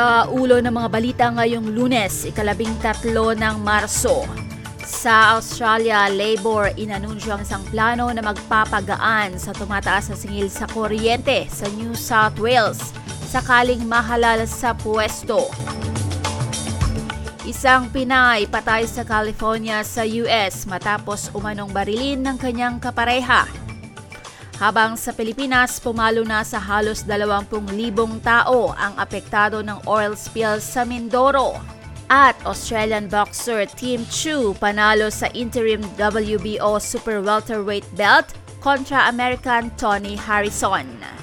Sa ulo ng mga balita ngayong lunes, ikalabing tatlo ng Marso. Sa Australia, Labor inanunsyo ang isang plano na magpapagaan sa tumataas na singil sa kuryente sa New South Wales sakaling mahalal sa pwesto. Isang Pinay patay sa California sa US matapos umanong barilin ng kanyang kapareha. Habang sa Pilipinas, pumalo na sa halos 20,000 tao ang apektado ng oil spill sa Mindoro. At Australian boxer Tim Chu panalo sa interim WBO super welterweight belt kontra American Tony Harrison.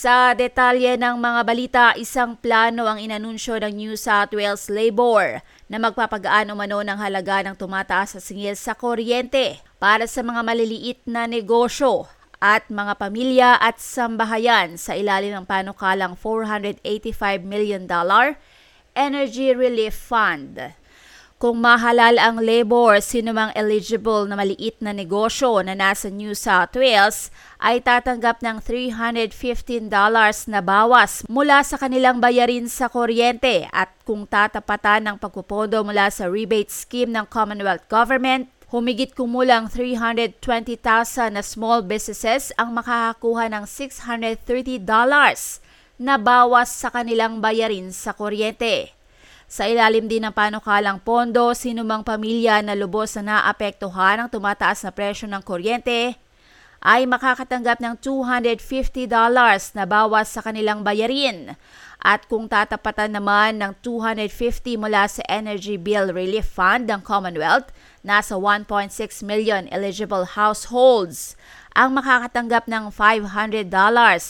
Sa detalye ng mga balita, isang plano ang inanunsyo ng New South Wales Labor na magpapagaan umano ng halaga ng tumataas sa singil sa kuryente para sa mga maliliit na negosyo at mga pamilya at sambahayan sa ilalim ng panukalang $485 million Energy Relief Fund. Kung mahalal ang labor, sino mang eligible na maliit na negosyo na nasa New South Wales ay tatanggap ng $315 na bawas mula sa kanilang bayarin sa kuryente at kung tatapatan ng pagpupondo mula sa rebate scheme ng Commonwealth Government, humigit kumulang 320,000 na small businesses ang makakakuha ng $630 na bawas sa kanilang bayarin sa kuryente. Sa ilalim din ng panukalang pondo, sinumang pamilya na lubos na naapektuhan ng tumataas na presyo ng kuryente ay makakatanggap ng $250 na bawas sa kanilang bayarin. At kung tatapatan naman ng 250 mula sa Energy Bill Relief Fund ng Commonwealth, nasa 1.6 million eligible households ang makakatanggap ng $500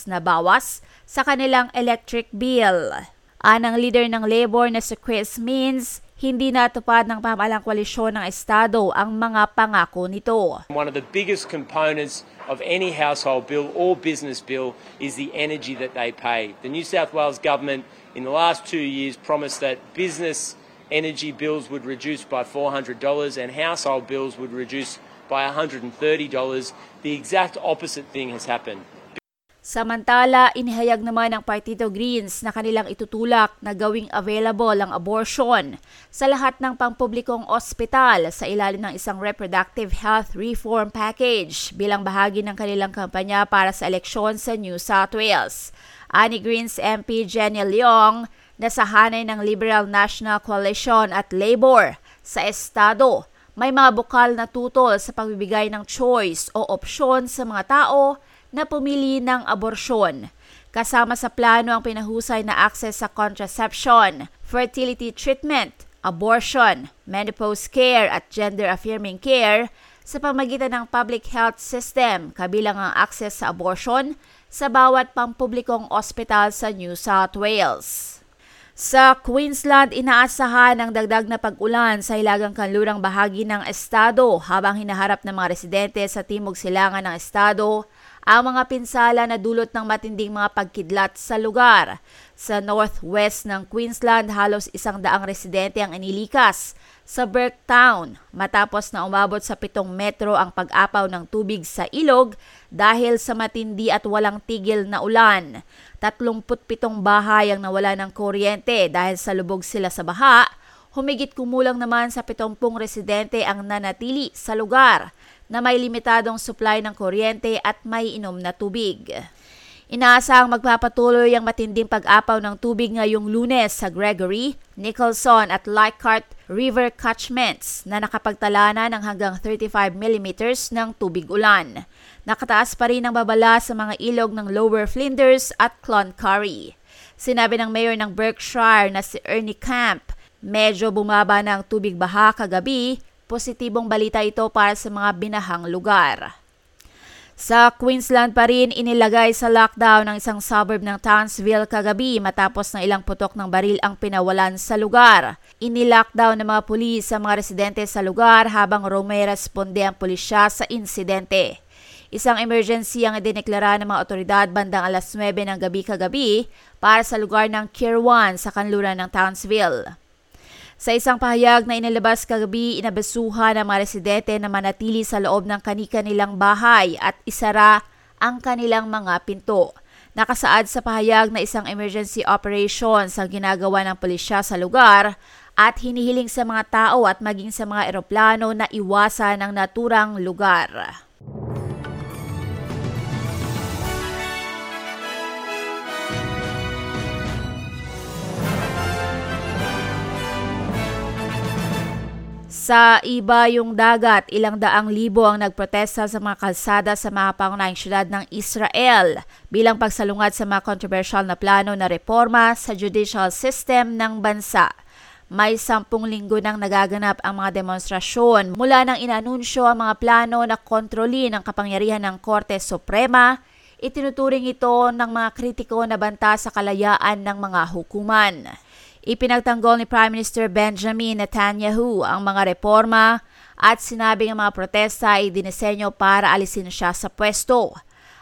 na bawas sa kanilang electric bill. Anang leader ng labor na si Chris Means, hindi natupad ng pamahalang koalisyon ng Estado ang mga pangako nito. One of the biggest components of any household bill or business bill is the energy that they pay. The New South Wales government in the last two years promised that business energy bills would reduce by $400 and household bills would reduce by $130. The exact opposite thing has happened. Samantala, inihayag naman ng Partido Greens na kanilang itutulak na gawing available ang abortion sa lahat ng pampublikong ospital sa ilalim ng isang reproductive health reform package bilang bahagi ng kanilang kampanya para sa eleksyon sa New South Wales. Ani Greens MP Jenny Leong na sa hanay ng Liberal National Coalition at Labor sa Estado may mga bukal na tutol sa pagbibigay ng choice o opsyon sa mga tao na pumili ng aborsyon. Kasama sa plano ang pinahusay na access sa contraception, fertility treatment, abortion, menopause care at gender-affirming care sa pamagitan ng public health system kabilang ang access sa abortion sa bawat pampublikong ospital sa New South Wales. Sa Queensland, inaasahan ang dagdag na pag-ulan sa hilagang kanlurang bahagi ng estado habang hinaharap ng mga residente sa timog silangan ng estado ang mga pinsala na dulot ng matinding mga pagkidlat sa lugar. Sa northwest ng Queensland, halos isang daang residente ang inilikas sa Burketown matapos na umabot sa pitong metro ang pag-apaw ng tubig sa ilog dahil sa matindi at walang tigil na ulan. 37 bahay ang nawala ng kuryente dahil sa lubog sila sa baha. Humigit kumulang naman sa 70 residente ang nanatili sa lugar na may limitadong supply ng kuryente at may inom na tubig. Inaasahang magpapatuloy ang matinding pag-apaw ng tubig ngayong lunes sa Gregory, Nicholson at Leichhardt River catchments na nakapagtala na ng hanggang 35 mm ng tubig ulan. Nakataas pa rin ang babala sa mga ilog ng Lower Flinders at Cloncurry. Sinabi ng mayor ng Berkshire na si Ernie Camp, medyo bumaba na ang tubig baha kagabi Positibong balita ito para sa mga binahang lugar. Sa Queensland pa rin inilagay sa lockdown ang isang suburb ng Townsville kagabi matapos ng ilang putok ng baril ang pinawalan sa lugar. Inilockdown ng mga pulis sa mga residente sa lugar habang rumeresponde ang pulisya sa insidente. Isang emergency ang idineklara ng mga otoridad bandang alas 9 ng gabi kagabi para sa lugar ng Kirwan sa kanluran ng Townsville. Sa isang pahayag na inilabas kagabi, inabesuhan ng mga residente na manatili sa loob ng kani-kanilang bahay at isara ang kanilang mga pinto. Nakasaad sa pahayag na isang emergency operations ang ginagawa ng pulisya sa lugar at hinihiling sa mga tao at maging sa mga eroplano na iwasan ang naturang lugar. Sa iba yung dagat, ilang daang libo ang nagprotesta sa mga kalsada sa mga pangunahing syudad ng Israel bilang pagsalungat sa mga controversial na plano na reforma sa judicial system ng bansa. May sampung linggo nang nagaganap ang mga demonstrasyon mula nang inanunsyo ang mga plano na kontrolin ang kapangyarihan ng Korte Suprema. Itinuturing ito ng mga kritiko na banta sa kalayaan ng mga hukuman. Ipinagtanggol ni Prime Minister Benjamin Netanyahu ang mga reforma at sinabing ang mga protesta ay dinisenyo para alisin siya sa pwesto.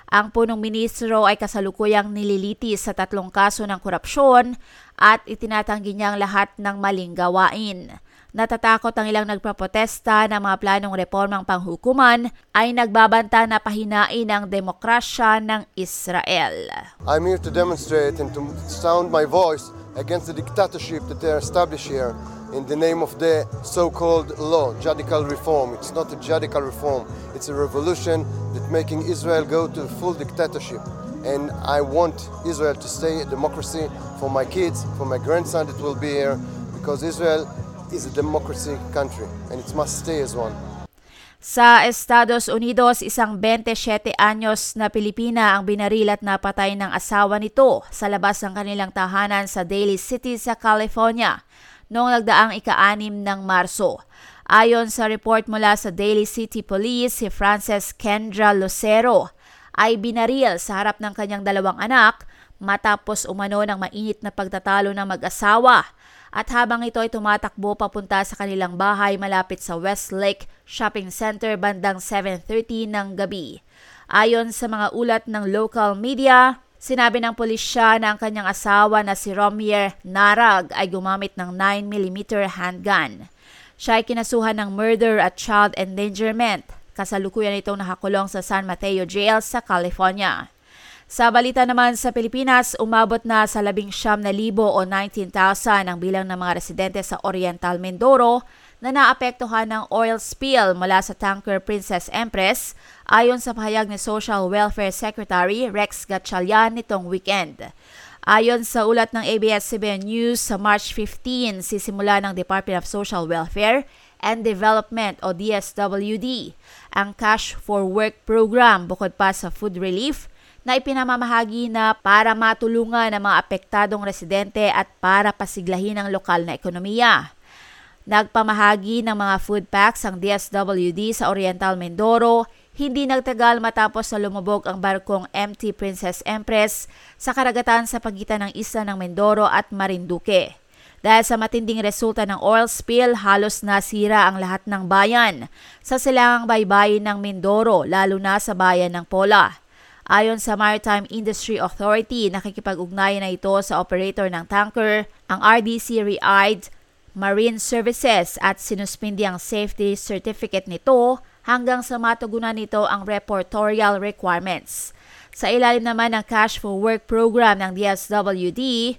Ang punong ministro ay kasalukuyang nililitis sa tatlong kaso ng korupsyon at itinatanggi niya ang lahat ng maling gawain. Natatakot ang ilang nagprotesta na mga planong reformang panghukuman ay nagbabanta na pahinain ang demokrasya ng Israel. I'm here to demonstrate and to sound my voice against the dictatorship that they established here in the name of the so-called law, judicial reform. It's not a judicial reform. It's a revolution that making Israel go to full dictatorship. And I want Israel to stay a democracy for my kids, for my grandson that will be here, because Israel is a democracy country and it must stay as one. Sa Estados Unidos, isang 27 anyos na Pilipina ang binaril at napatay ng asawa nito sa labas ng kanilang tahanan sa Daly City sa California noong nagdaang ika-anim ng Marso. Ayon sa report mula sa Daly City Police, si Frances Kendra Lucero ay binaril sa harap ng kanyang dalawang anak matapos umano ng mainit na pagtatalo ng mag-asawa at habang ito ay tumatakbo papunta sa kanilang bahay malapit sa Westlake Shopping Center bandang 7.30 ng gabi. Ayon sa mga ulat ng local media, sinabi ng pulisya na ang kanyang asawa na si Romier Narag ay gumamit ng 9mm handgun. Siya ay kinasuhan ng murder at child endangerment. Kasalukuyan itong nakakulong sa San Mateo Jail sa California. Sa balita naman sa Pilipinas, umabot na sa labing siyam na libo o 19,000 ang bilang ng mga residente sa Oriental Mindoro na naapektuhan ng oil spill mula sa tanker Princess Empress ayon sa pahayag ni Social Welfare Secretary Rex Gatchalian nitong weekend. Ayon sa ulat ng ABS-CBN News, sa March 15, sisimula ng Department of Social Welfare and Development o DSWD ang Cash for Work program bukod pa sa food relief, na ipinamamahagi na para matulungan ang mga apektadong residente at para pasiglahin ang lokal na ekonomiya. Nagpamahagi ng mga food packs ang DSWD sa Oriental Mindoro, hindi nagtagal matapos na lumubog ang barkong MT Princess Empress sa karagatan sa pagitan ng isla ng Mindoro at Marinduque. Dahil sa matinding resulta ng oil spill, halos nasira ang lahat ng bayan sa silangang baybayin ng Mindoro, lalo na sa bayan ng Pola. Ayon sa Maritime Industry Authority, nakikipag-ugnayan na ito sa operator ng tanker, ang RDC Re-eyed Marine Services at sinuspindi ang safety certificate nito hanggang sa matugunan nito ang reportorial requirements. Sa ilalim naman ng Cash for Work program ng DSWD,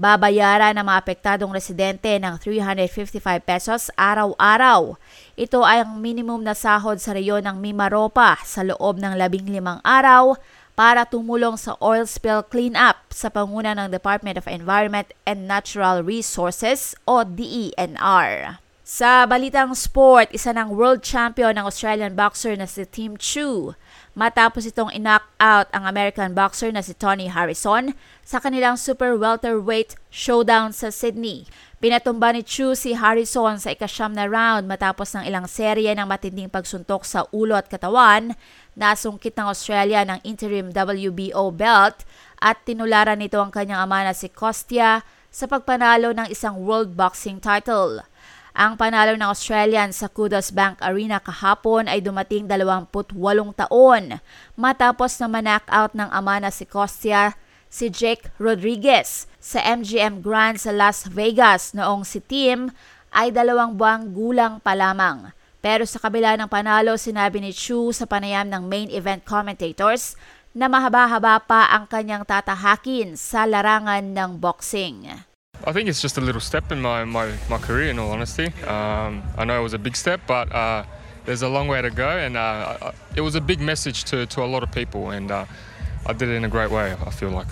babayaran ng mga apektadong residente ng 355 pesos araw-araw. Ito ay ang minimum na sahod sa reyon ng Mimaropa sa loob ng labing limang araw para tumulong sa oil spill cleanup sa panguna ng Department of Environment and Natural Resources o DENR. Sa balitang sport, isa ng world champion ng Australian boxer na si Tim Chu matapos itong in-knock out ang American boxer na si Tony Harrison sa kanilang super welterweight showdown sa Sydney. Pinatumba ni Chu si Harrison sa ikasyam na round matapos ng ilang serye ng matinding pagsuntok sa ulo at katawan na sungkit ng Australia ng interim WBO belt at tinularan nito ang kanyang ama na si Kostya sa pagpanalo ng isang world boxing title. Ang panalo ng Australian sa Kudos Bank Arena kahapon ay dumating 28 taon matapos na man-knockout ng ama na si Kostya si Jake Rodriguez sa MGM Grand sa Las Vegas noong si Tim ay dalawang buwang gulang pa lamang. Pero sa kabila ng panalo, sinabi ni Chu sa panayam ng main event commentators na mahaba-haba pa ang kanyang tatahakin sa larangan ng boxing. I think it's just a little step in my, my, my career, in all honesty. Um, I know it was a big step, but uh, there's a long way to go, and uh, it was a big message to, to a lot of people, and uh, I did it in a great way, I feel like.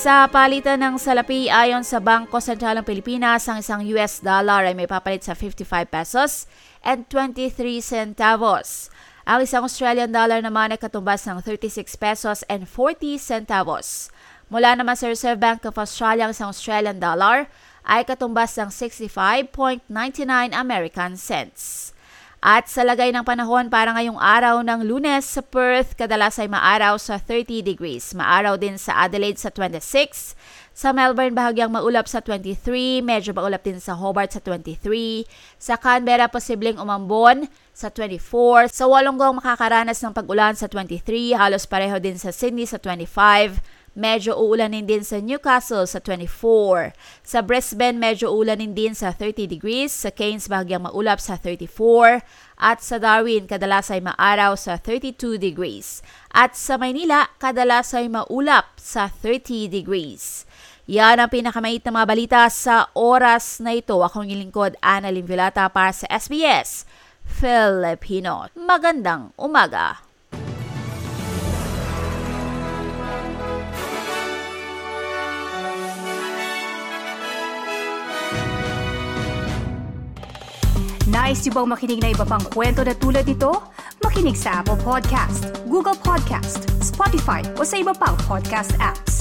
Sa palitan ng salapi ayon sa Bangko Sentral ng Pilipinas, ang isang US dollar ay may papalit sa 55 pesos and 23 centavos. Ang isang Australian dollar naman ay katumbas ng 36 pesos and 40 centavos. Mula naman sa Reserve Bank of Australia, ang isang Australian dollar ay katumbas ng 65.99 American cents. At sa lagay ng panahon para ngayong araw ng lunes sa Perth, kadalas ay maaraw sa 30 degrees. Maaraw din sa Adelaide sa 26. Sa Melbourne, bahagyang maulap sa 23. Medyo maulap din sa Hobart sa 23. Sa Canberra, posibleng umambon sa 24. Sa Wollongong, makakaranas ng pag-ulan sa 23. Halos pareho din sa Sydney sa 25. Medyo uulanin din sa Newcastle sa 24. Sa Brisbane, medyo uulanin din sa 30 degrees. Sa Cairns, bahagyang maulap sa 34. At sa Darwin, kadalas ay maaraw sa 32 degrees. At sa Maynila, kadalas ay maulap sa 30 degrees. Yan ang pinakamait na mga balita sa oras na ito. Akong lingkod, Ana Limvilata para sa SBS Filipino. Magandang umaga! Nice yung bang makinig na iba pang kwento na tulad ito? Makinig sa Apple Podcast, Google Podcast, Spotify o sa iba pang podcast apps.